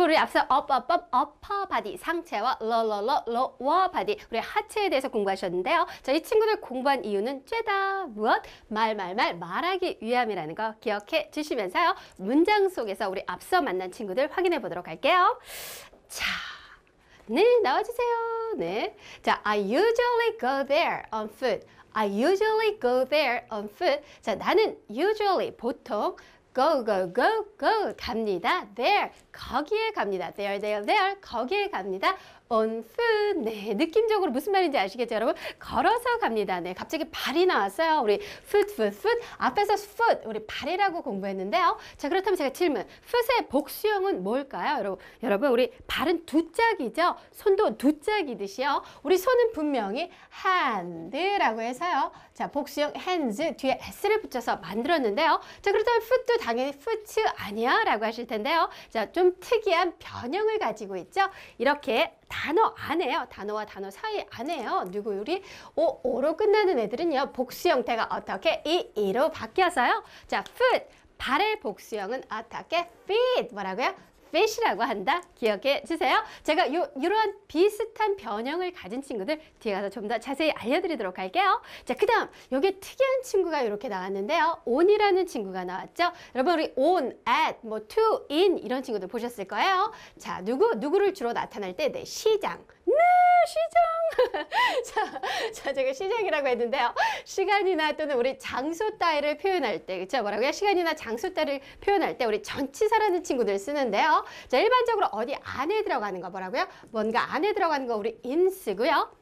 여러분 우리 앞서 up, up, up, upper body 상체와 low, low, low, lower body 우리 하체에 대해서 공부하셨는데요. 자, 이 친구들 공부한 이유는 죄다 무엇? 말, 말, 말, 말하기 위함이라는 거 기억해 주시면서요. 문장 속에서 우리 앞서 만난 친구들 확인해 보도록 할게요. 자, 네, 나와주세요. 네. 자, I usually go there on foot. I usually go there on foot. 자, 나는 usually 보통 go, go, go, go 갑니다. there 거기에 갑니다. there, there, there 거기에 갑니다. On foot 네 느낌적으로 무슨 말인지 아시겠죠 여러분? 걸어서 갑니다. 네 갑자기 발이 나왔어요. 우리 foot foot foot 앞에서 foot 우리 발이라고 공부했는데요. 자 그렇다면 제가 질문. foot의 복수형은 뭘까요? 여러분 여러분 우리 발은 두 짝이죠? 손도 두 짝이듯이요. 우리 손은 분명히 hand라고 해서요. 자 복수형 hands 뒤에 s를 붙여서 만들었는데요. 자 그렇다면 foot도 당연히 foot 아니야 라고 하실 텐데요. 자 좀 특이한 변형을 가지고 있죠? 이렇게 단어 안에요. 단어와 단어 사이 안에요. 누구 우리 오, 오로 끝나는 애들은요. 복수 형태가 어떻게 이, 이로 바뀌어서요. 자, foot 발의 복수형은 어떻게 feet 뭐라고요? Fish라고 한다. 기억해 주세요. 제가 요, 이러한 비슷한 변형을 가진 친구들 뒤에 가서 좀 더 자세히 알려드리도록 할게요. 자, 그 다음 여기 특이한 친구가 이렇게 나왔는데요. on이라는 친구가 나왔죠. 여러분 우리 on, at, 뭐 to, in 이런 친구들 보셨을 거예요. 자, 누구, 누구를 주로 나타낼 때 네, 시장. 네, 시장. 자, 자, 제가 시장이라고 했는데요. 시간이나 또는 우리 장소 따위를 표현할 때, 그쵸? 뭐라고요? 시간이나 장소 따위를 표현할 때 우리 전치사라는 친구들 쓰는데요. 자, 일반적으로 어디 안에 들어가는 거 뭐라고요? 뭔가 안에 들어가는 거 우리 in 쓰고요.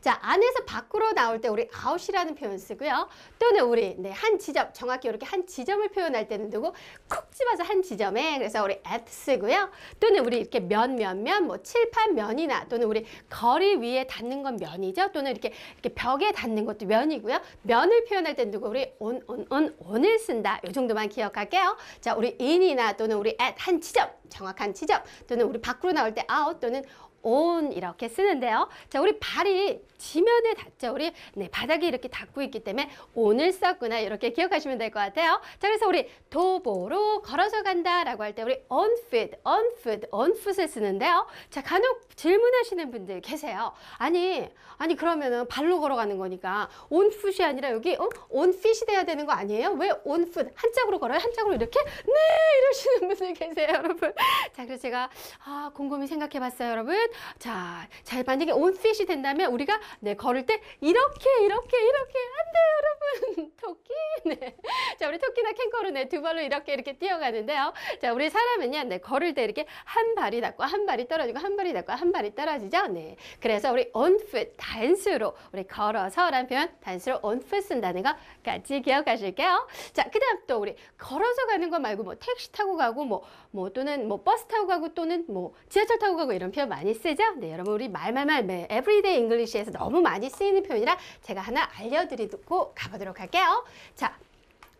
자, 안에서 밖으로 나올 때 우리 아웃이라는 표현 쓰고요. 또는 우리 네, 한 지점, 정확히 이렇게 한 지점을 표현할 때는 누구? 콕 집어서 한 지점에 그래서 우리 at 쓰고요. 또는 우리 이렇게 면, 면, 면, 뭐 칠판 면이나 또는 우리 거리 위에 닿는 건 면이죠. 또는 이렇게 이렇게 벽에 닿는 것도 면이고요. 면을 표현할 때는 누구? 우리 on, on, on, on을 쓴다. 이 정도만 기억할게요. 자, 우리 in이나 또는 우리 at 한 지점, 정확한 지점, 또는 우리 밖으로 나올 때 out 또는 on 이렇게 쓰는데요. 자, 우리 발이 지면에 닿죠. 우리 네, 바닥에 이렇게 닿고 있기 때문에 on을 썼구나 이렇게 기억하시면 될 것 같아요. 자, 그래서 우리 도보로 걸어서 간다라고 할 때 우리 on foot, on foot, on foot을 쓰는데요. 자, 간혹 질문하시는 분들 계세요. 아니, 아니 그러면은 발로 걸어가는 거니까 on foot이 아니라 여기 어? on feet이 돼야 되는 거 아니에요? 왜 on foot 한짝으로 걸어요? 한짝으로 이렇게? 네, 이러시는 분들 계세요, 여러분. 자, 그래서 제가 아, 곰곰이 생각해 봤어요, 여러분. 자, 자, 만약에 feet이 된다면 우리가 네, 걸을 때 이렇게 이렇게 이렇게 안 돼요, 여러분. 토끼. 네. 자, 우리 토끼나 캥거루 네, 두 발로 이렇게 이렇게 뛰어가는데요. 자, 우리 사람은요. 네, 걸을 때 이렇게 한 발이 닿고 한 발이 떨어지고 한 발이 닿고 한 발이 떨어지죠. 네. 그래서 우리 foot 단수로 우리 걸어서라는 표현 단수로 foot 쓴다는 거 같이 기억하실게요. 자, 그다음 또 우리 걸어서 가는 거 말고 뭐 택시 타고 가고 뭐뭐 또는 뭐 버스 타고 가고 또는 뭐 지하철 타고 가고 이런 표현 많이 쓰죠. 네, 여러분 우리 말말말 매 everyday English에서 너무 많이 쓰이는 표현이라 제가 하나 알려드리고 가보도록 할게요. 자,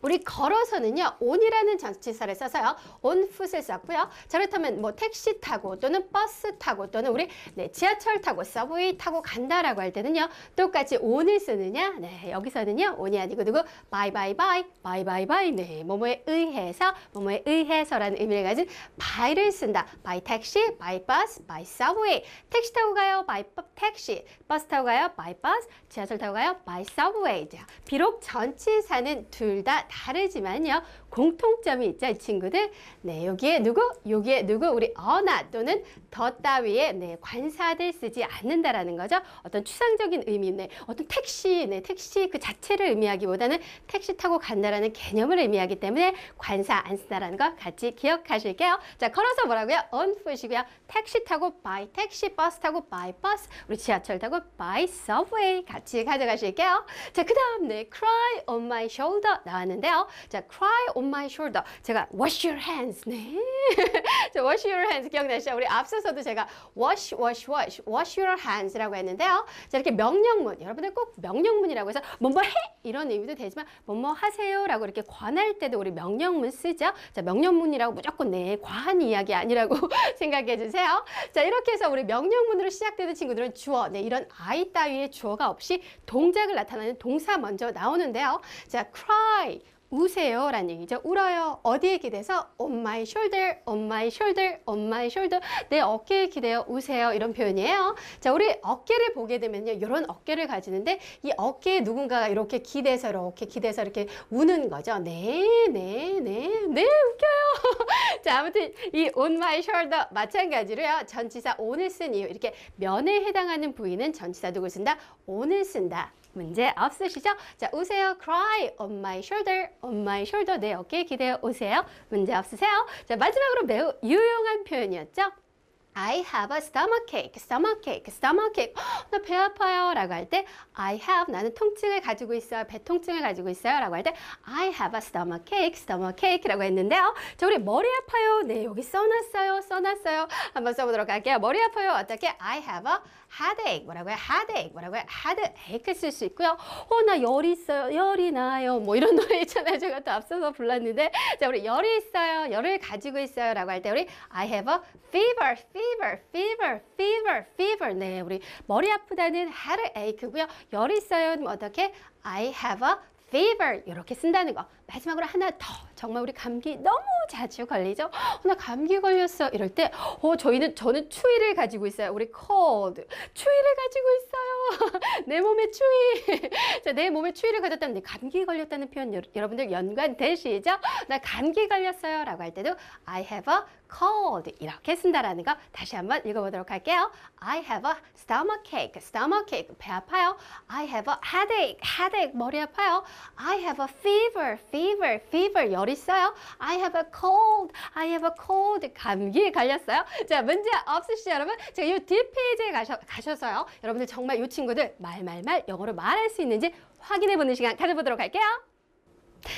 우리 걸어서는요, on이라는 전치사를 써서요, on foot을 썼고요. 자, 그렇다면 뭐 택시 타고 또는 버스 타고 또는 우리 네, 지하철 타고 subway 타고 간다라고 할 때는요, 똑같이 on을 쓰느냐? 네, 여기서는요, on이 아니고 누구? by by by, by by by. 네, 뭐뭐에 의해서, 뭐뭐에 의해서라는 의미를 가진 by를 쓴다. by taxi, by bus, by subway. 택시 타고 가요, by 택시. 버스 타고 가요, by bus. 지하철 타고 가요, by subway. 자, 비록 전치사는 둘다 다르지만요. 공통점이 있죠, 이 친구들. 네, 여기에 누구? 여기에 누구? 우리 어나 또는 더 따위에 네, 관사들 쓰지 않는다라는 거죠. 어떤 추상적인 의미, 네, 어떤 택시, 네, 택시 그 자체를 의미하기보다는 택시 타고 간다라는 개념을 의미하기 때문에 관사 안 쓴다라는 거 같이 기억하실게요. 자, 걸어서 뭐라고요? on foot이고요. 택시 타고 by 택시, 버스 타고 by bus, 우리 지하철 타고 by subway 같이 가져가실게요. 자, 그 다음 네, cry on my shoulder 나왔는데요. 자, cry on my shoulder. 제가 wash your hands. 네. 자, wash your hands 기억나시죠? 우리 앞서서도 제가 wash, wash, wash, wash your hands라고 했는데요. 자, 이렇게 명령문. 여러분들 꼭 명령문이라고 해서 뭐뭐 해! 이런 의미도 되지만 뭐뭐 하세요라고 이렇게 권할 때도 우리 명령문 쓰죠. 자, 명령문이라고 무조건 네, 과한 이야기 아니라고 생각해 주세요. 자, 이렇게 해서 우리 명령문으로 시작되는 친구들은 주어, 네, 이런 I 따위의 주어가 없이 동작을 나타내는 동사 먼저 나오는데요. 자, cry, 우세요 라는 얘기죠. 울어요. 어디에 기대서 on my shoulder, on my shoulder, on my shoulder. 내 어깨에 기대어 우세요. 이런 표현이에요. 자, 우리 어깨를 보게 되면요. 이런 어깨를 가지는데 이 어깨에 누군가가 이렇게 기대서 이렇게 기대서 이렇게 우는 거죠. 네, 네, 네, 네, 웃겨요. 자, 아무튼 이 on my shoulder 마찬가지로요. 전치사 on을 쓴 이유 이렇게 면에 해당하는 부위는 전치사 누굴 쓴다? on을 쓴다. 문제 없으시죠? 자, 우세요. cry on my shoulder, on my shoulder. 내 어깨에 기대어 오세요. 문제 없으세요? 자, 마지막으로 매우 유용한 표현이었죠? I have a stomach ache, stomach ache, stomach ache. 나 배 아파요 라고 할 때 I have 나는 통증을 가지고 있어요. 배 통증을 가지고 있어요 라고 할 때 I have a stomach ache, stomach ache 라고 했는데요. 자 우리 머리 아파요. 네 여기 써놨어요. 써놨어요. 한번 써보도록 할게요. 머리 아파요. 어떻게 I have a headache 뭐라고요? headache 뭐라고요? headache 쓸 수 있고요. 어 나 열이 있어요. 열이 나요. 뭐 이런 노래 있잖아요. 제가 또 앞서서 불렀는데 자 우리 열이 있어요. 열을 가지고 있어요 라고 할 때 우리 I have a fever, fever, fever, fever, fever. 네, 우리 머리 아프다는 headache고요. 열이 있어요. 어떻게? I have a fever 이렇게 쓴다는 거. 마지막으로 하나 더 정말 우리 감기 너무 자주 걸리죠? 어, 나 감기 걸렸어 이럴 때 어, 저희는 저는 추위를 가지고 있어요. 우리 cold 추위를 가지고 있어요. 내 몸에 추위. 자, 내 몸에 추위를 가졌다면 감기 걸렸다는 표현 여러분들 연관되시죠? 나 감기 걸렸어요 라고 할 때도 I have a cold 이렇게 쓴다라는 거 다시 한번 읽어보도록 할게요. I have a stomach ache, stomach ache 배 아파요. I have a headache, headache 머리 아파요. I have a fever, fever, fever 열 있어요. I have a cold, I have a cold 감기에 걸렸어요. 자 문제 없으시죠 여러분? 제가 이 뒷페이지에 가셔, 가셔서요. 여러분들 정말 이 친구들 말말말 영어로 말할 수 있는지 확인해 보는 시간 가져보도록 할게요.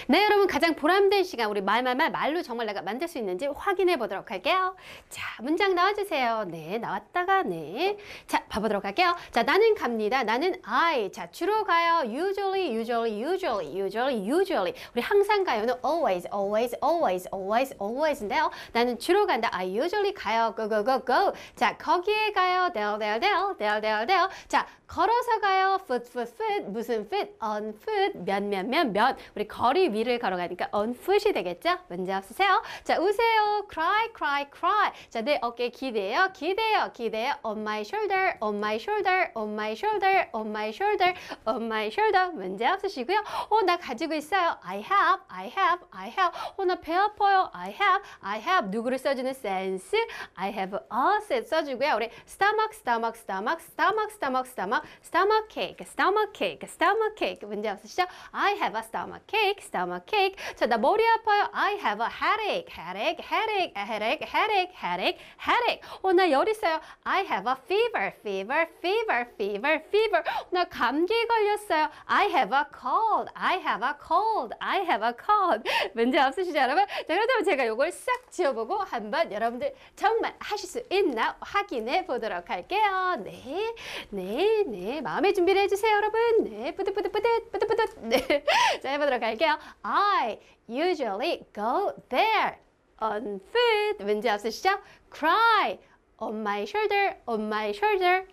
네, 여러분 가장 보람된 시간 우리 말말말 말로 정말 내가 만들 수 있는지 확인해 보도록 할게요. 자, 문장 나와주세요. 네, 나왔다가 네. 자, 봐보도록 할게요. 자, 나는 갑니다. 나는 I. 자, 주로 가요. Usually, usually, usually, usually, usually. 우리 항상 가요는 always, always, always, always, always인데요. 나는 주로 간다. I usually 가요. Go, go, go, go. 자, 거기에 가요. There, there, there, there, there, there. 자, 걸어서 가요. foot, foot, foot. 무슨 foot? on foot. 면, 면, 면, 면. 우리 거리 위를 걸어가니까 on foot이 되겠죠? 문제 없으세요? 자, 우세요. cry, cry, cry. 자, 내 어깨 기대요. 기대요. 기대요. on my shoulder, on my shoulder, on my shoulder, on my shoulder, on my shoulder. 문제 없으시고요. 어, 나 가지고 있어요. I have, I have, I have. 어, 나 배 아파요. I have, I have. 누구를 써주는 sense? I have a 써주고요. 우리 stomach, stomach, stomach, stomach, stomach, stomach. Stomach ache, stomach ache, stomach ache. 문제 없으시죠? I have a stomach ache, stomach ache. 자, 나 머리 아파요. I have a headache, headache, headache, headache, headache, headache, headache. 어, 나열 있어요. I have a fever, fever, fever, fever, fever. 나 감기 걸렸어요. I have a cold, I have a cold, I have a cold. 문제 없으시죠, 여러분? 자, 그렇다면 제가 이걸 싹 지어보고 한번 여러분들 정말 하실 수 있나 확인해 보도록 할게요. 네, 네, 네. 마음의 준비를 해주세요, 여러분. 네, 뿌듯뿌듯뿌듯, 뿌듯뿌듯. 네. 자, 해보도록 할게요. I usually go there on foot. 문제 없으시죠? Cry on my shoulder, on my shoulder.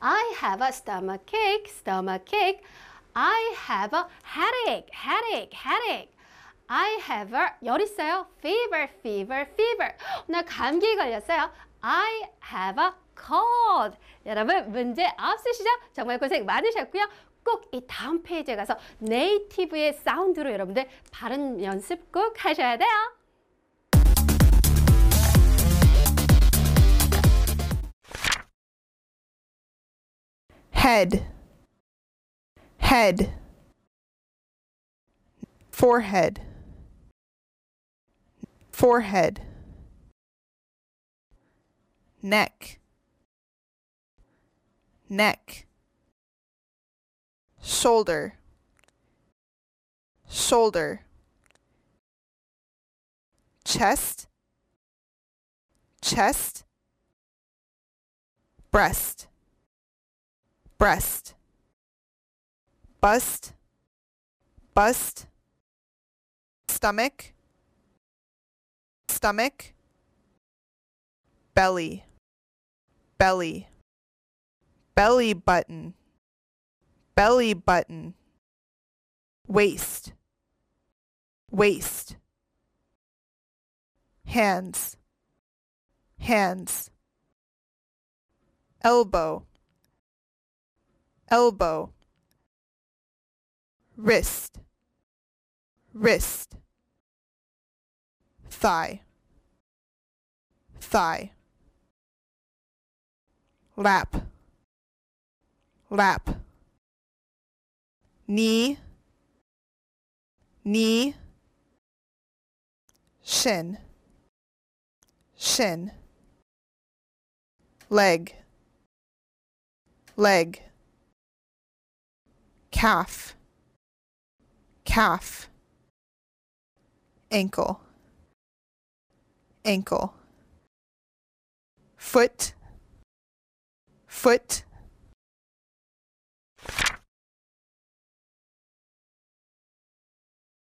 I have a stomach ache, stomach ache. I have a headache, headache, headache. I have a 열 있어요. fever, fever, fever. 나 감기 걸렸어요. I have a cold. 여러분 문제 없으시죠? 정말 고생 많으셨고요. 꼭 이 다음 페이지에 가서 네이티브의 사운드로 여러분들 발음 연습 꼭 하셔야 돼요. head head forehead forehead neck neck shoulder shoulder chest chest breast breast bust bust stomach stomach belly belly belly button belly button waist waist hands hands elbow elbow wrist wrist thigh thigh lap lap knee knee shin. Shin. Leg. Leg. Calf. Calf. Ankle. Ankle. Foot. Foot